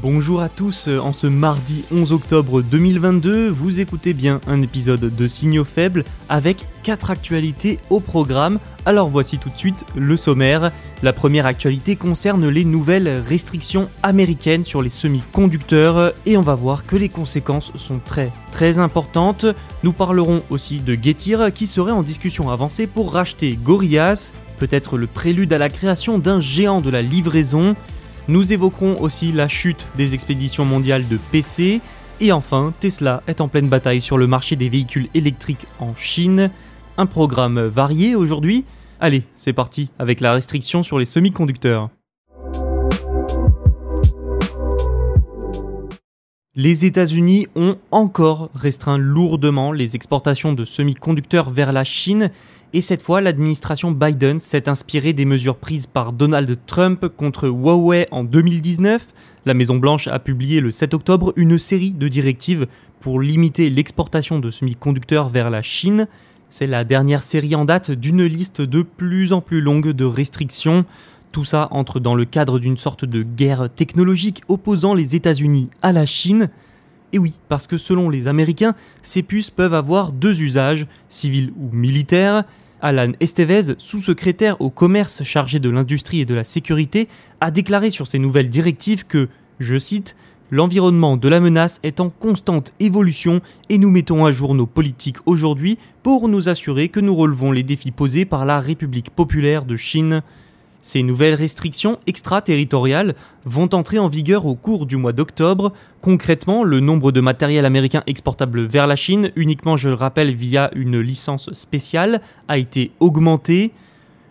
Bonjour à tous, en ce mardi 11 octobre 2022, vous écoutez bien un épisode de Signaux faibles avec 4 actualités au programme. Alors voici tout de suite le sommaire. La première actualité concerne les nouvelles restrictions américaines sur les semi-conducteurs et on va voir que les conséquences sont très très importantes. Nous parlerons aussi de Getir qui serait en discussion avancée pour racheter Gorillaz, peut-être le prélude à la création d'un géant de la livraison. Nous évoquerons aussi la chute des expéditions mondiales de PC. Et enfin, Tesla est en pleine bataille sur le marché des véhicules électriques en Chine. Un programme varié aujourd'hui. Allez, c'est parti avec la restriction sur les semi-conducteurs. Les États-Unis ont encore restreint lourdement les exportations de semi-conducteurs vers la Chine et cette fois l'administration Biden s'est inspirée des mesures prises par Donald Trump contre Huawei en 2019. La Maison Blanche a publié le 7 octobre une série de directives pour limiter l'exportation de semi-conducteurs vers la Chine. C'est la dernière série en date d'une liste de plus en plus longue de restrictions. Tout ça entre dans le cadre d'une sorte de guerre technologique opposant les États-Unis à la Chine. Et oui, parce que selon les Américains, ces puces peuvent avoir deux usages, civils ou militaires. Alan Estevez, sous-secrétaire au commerce chargé de l'industrie et de la sécurité, a déclaré sur ces nouvelles directives que, je cite, L'environnement de la menace est en constante évolution et nous mettons à jour nos politiques aujourd'hui pour nous assurer que nous relevons les défis posés par la République populaire de Chine. Ces nouvelles restrictions extraterritoriales vont entrer en vigueur au cours du mois d'octobre. Concrètement, le nombre de matériel américain exportable vers la Chine, uniquement je le rappelle via une licence spéciale, a été augmenté.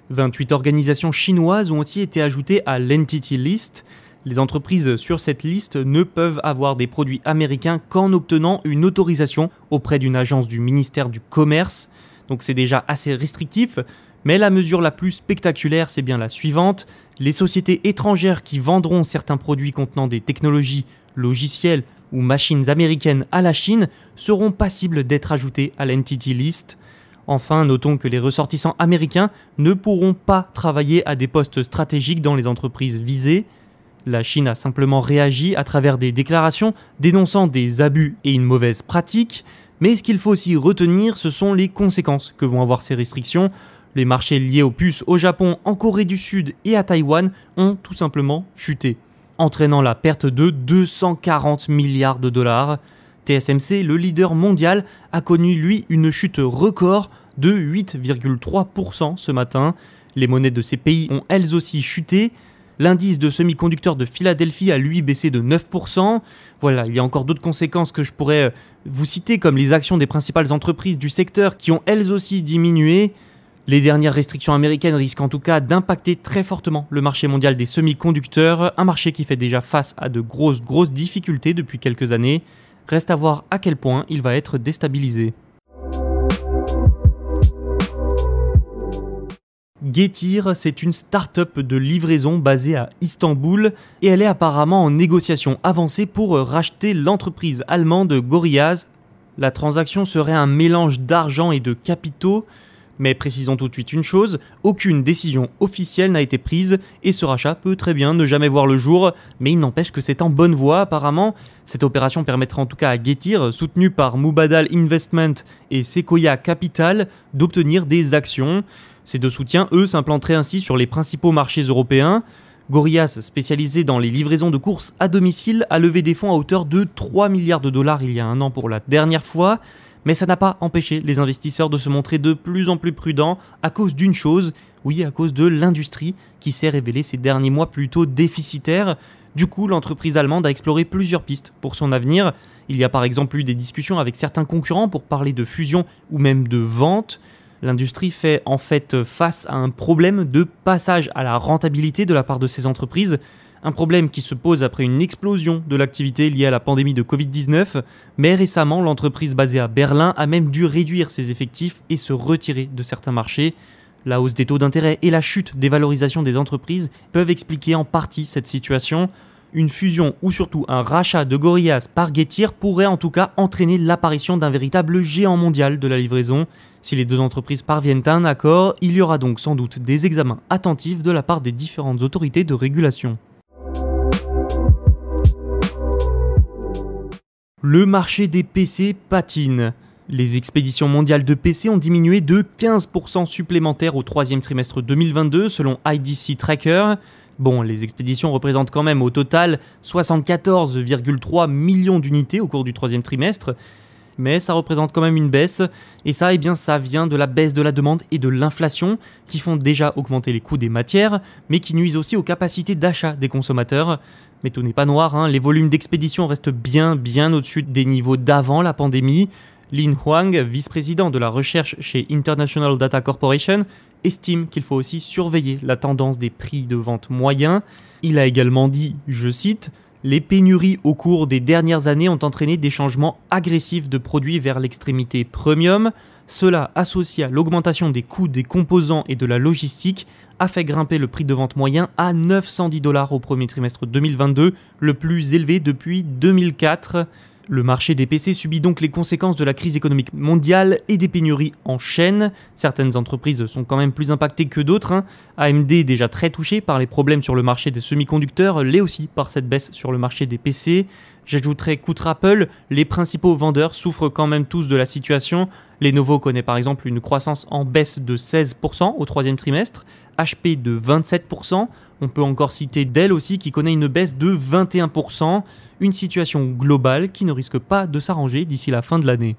28 organisations chinoises ont aussi été ajoutées à l'Entity List. Les entreprises sur cette liste ne peuvent avoir des produits américains qu'en obtenant une autorisation auprès d'une agence du ministère du Commerce. Donc c'est déjà assez restrictif. Mais la mesure la plus spectaculaire, c'est bien la suivante. Les sociétés étrangères qui vendront certains produits contenant des technologies, logiciels ou machines américaines à la Chine seront passibles d'être ajoutées à l'Entity List. Enfin, notons que les ressortissants américains ne pourront pas travailler à des postes stratégiques dans les entreprises visées. La Chine a simplement réagi à travers des déclarations dénonçant des abus et une mauvaise pratique, mais ce qu'il faut aussi retenir, ce sont les conséquences que vont avoir ces restrictions. Les marchés liés aux puces au Japon, en Corée du Sud et à Taïwan ont tout simplement chuté, entraînant la perte de 240 milliards de dollars. TSMC, le leader mondial, a connu lui une chute record de 8,3% ce matin. Les monnaies de ces pays ont elles aussi chuté. L'indice de semi-conducteurs de Philadelphie a lui baissé de 9%. Voilà, il y a encore d'autres conséquences que je pourrais vous citer, comme les actions des principales entreprises du secteur qui ont elles aussi diminué. Les dernières restrictions américaines risquent en tout cas d'impacter très fortement le marché mondial des semi-conducteurs, un marché qui fait déjà face à de grosses difficultés depuis quelques années. Reste à voir à quel point il va être déstabilisé. Getir, c'est une start-up de livraison basée à Istanbul et elle est apparemment en négociation avancée pour racheter l'entreprise allemande Gorillaz. La transaction serait un mélange d'argent et de capitaux. Mais précisons tout de suite une chose, aucune décision officielle n'a été prise et ce rachat peut très bien ne jamais voir le jour, mais il n'empêche que c'est en bonne voie apparemment. Cette opération permettra en tout cas à Getir, soutenu par Mubadal Investment et Sequoia Capital, d'obtenir des actions. Ces deux soutiens, eux, s'implanteraient ainsi sur les principaux marchés européens. Gorillaz, spécialisé dans les livraisons de courses à domicile, a levé des fonds à hauteur de 3 milliards de dollars il y a un an pour la dernière fois, mais ça n'a pas empêché les investisseurs de se montrer de plus en plus prudents à cause d'une chose, oui, à cause de l'industrie qui s'est révélée ces derniers mois plutôt déficitaire. Du coup, l'entreprise allemande a exploré plusieurs pistes pour son avenir. Il y a par exemple eu des discussions avec certains concurrents pour parler de fusion ou même de vente. L'industrie fait en fait face à un problème de passage à la rentabilité de la part de ces entreprises, un problème qui se pose après une explosion de l'activité liée à la pandémie de Covid-19, mais récemment l'entreprise basée à Berlin a même dû réduire ses effectifs et se retirer de certains marchés. La hausse des taux d'intérêt et la chute des valorisations des entreprises peuvent expliquer en partie cette situation une fusion ou surtout un rachat de Gorillaz par Getir pourrait en tout cas entraîner l'apparition d'un véritable géant mondial de la livraison. Si les deux entreprises parviennent à un accord, il y aura donc sans doute des examens attentifs de la part des différentes autorités de régulation. Le marché des PC patine. Les expéditions mondiales de PC ont diminué de 15% supplémentaires au troisième trimestre 2022 selon IDC Tracker. Bon, les expéditions représentent quand même au total 74,3 millions d'unités au cours du troisième trimestre, mais ça représente quand même une baisse, et ça, eh bien, ça vient de la baisse de la demande et de l'inflation, qui font déjà augmenter les coûts des matières, mais qui nuisent aussi aux capacités d'achat des consommateurs. Mais tout n'est pas noir, hein. les volumes d'expédition restent bien, bien au-dessus des niveaux d'avant la pandémie. Lin Huang, vice-président de la recherche chez International Data Corporation, estime qu'il faut aussi surveiller la tendance des prix de vente moyens. Il a également dit, je cite, les pénuries au cours des dernières années ont entraîné des changements agressifs de produits vers l'extrémité premium. Cela, associé à l'augmentation des coûts des composants et de la logistique, a fait grimper le prix de vente moyen à 910 dollars au premier trimestre 2022, le plus élevé depuis 2004. Le marché des PC subit donc les conséquences de la crise économique mondiale et des pénuries en chaîne. Certaines entreprises sont quand même plus impactées que d'autres. Hein. AMD, déjà très touché par les problèmes sur le marché des semi-conducteurs, l'est aussi par cette baisse sur le marché des PC. J'ajouterai qu'outre Apple, les principaux vendeurs souffrent quand même tous de la situation. Lenovo connaît par exemple une croissance en baisse de 16% au troisième trimestre, HP de 27%. On peut encore citer Dell aussi qui connaît une baisse de 21% une situation globale qui ne risque pas de s'arranger d'ici la fin de l'année.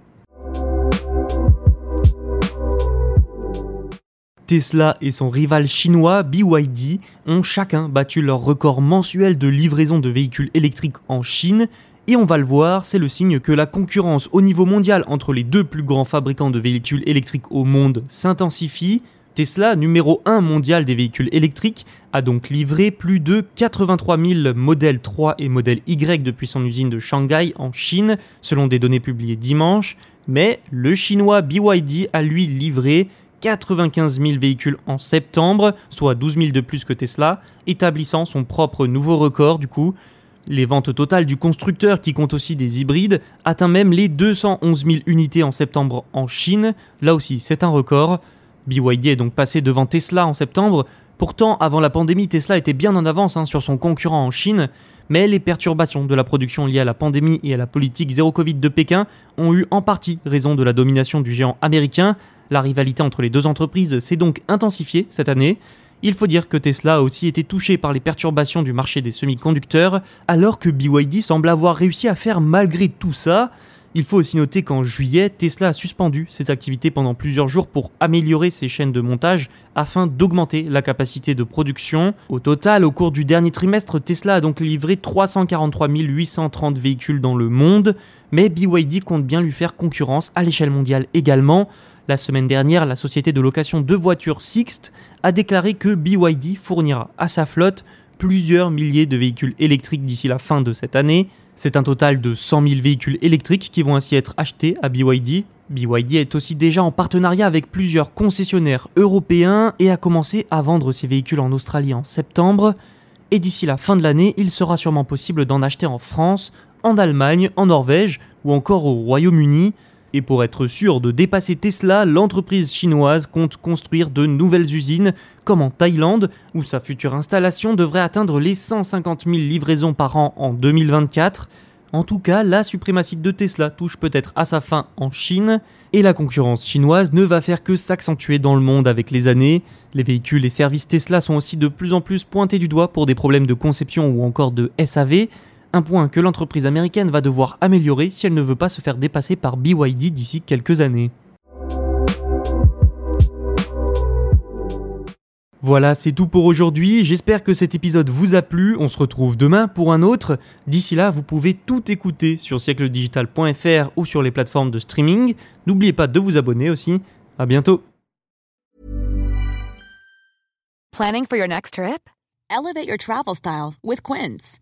Tesla et son rival chinois BYD ont chacun battu leur record mensuel de livraison de véhicules électriques en Chine. Et on va le voir, c'est le signe que la concurrence au niveau mondial entre les deux plus grands fabricants de véhicules électriques au monde s'intensifie. Tesla, numéro 1 mondial des véhicules électriques, a donc livré plus de 83 000 modèles 3 et modèles Y depuis son usine de Shanghai en Chine, selon des données publiées dimanche, mais le chinois BYD a lui livré 95 000 véhicules en septembre, soit 12 000 de plus que Tesla, établissant son propre nouveau record du coup. Les ventes totales du constructeur, qui compte aussi des hybrides, atteint même les 211 000 unités en septembre en Chine. Là aussi, c'est un record. BYD est donc passé devant Tesla en septembre. Pourtant, avant la pandémie, Tesla était bien en avance hein, sur son concurrent en Chine, mais les perturbations de la production liées à la pandémie et à la politique zéro Covid de Pékin ont eu en partie raison de la domination du géant américain. La rivalité entre les deux entreprises s'est donc intensifiée cette année. Il faut dire que Tesla a aussi été touché par les perturbations du marché des semi-conducteurs, alors que BYD semble avoir réussi à faire malgré tout ça. Il faut aussi noter qu'en juillet, Tesla a suspendu ses activités pendant plusieurs jours pour améliorer ses chaînes de montage afin d'augmenter la capacité de production. Au total, au cours du dernier trimestre, Tesla a donc livré 343 830 véhicules dans le monde, mais BYD compte bien lui faire concurrence à l'échelle mondiale également. La semaine dernière, la société de location de voitures Sixt a déclaré que BYD fournira à sa flotte plusieurs milliers de véhicules électriques d'ici la fin de cette année. C'est un total de 100 000 véhicules électriques qui vont ainsi être achetés à BYD. BYD est aussi déjà en partenariat avec plusieurs concessionnaires européens et a commencé à vendre ses véhicules en Australie en septembre. Et d'ici la fin de l'année, il sera sûrement possible d'en acheter en France, en Allemagne, en Norvège ou encore au Royaume-Uni. Et pour être sûr de dépasser Tesla, l'entreprise chinoise compte construire de nouvelles usines, comme en Thaïlande, où sa future installation devrait atteindre les 150 000 livraisons par an en 2024. En tout cas, la suprématie de Tesla touche peut-être à sa fin en Chine, et la concurrence chinoise ne va faire que s'accentuer dans le monde avec les années. Les véhicules et services Tesla sont aussi de plus en plus pointés du doigt pour des problèmes de conception ou encore de SAV, un point que l'entreprise américaine va devoir améliorer si elle ne veut pas se faire dépasser par BYD d'ici quelques années. Voilà, c'est tout pour aujourd'hui. J'espère que cet épisode vous a plu. On se retrouve demain pour un autre. D'ici là, vous pouvez tout écouter sur siècledigital.fr ou sur les plateformes de streaming. N'oubliez pas de vous abonner aussi. À bientôt. Planning for your next trip? Elevate your travel style with Quince.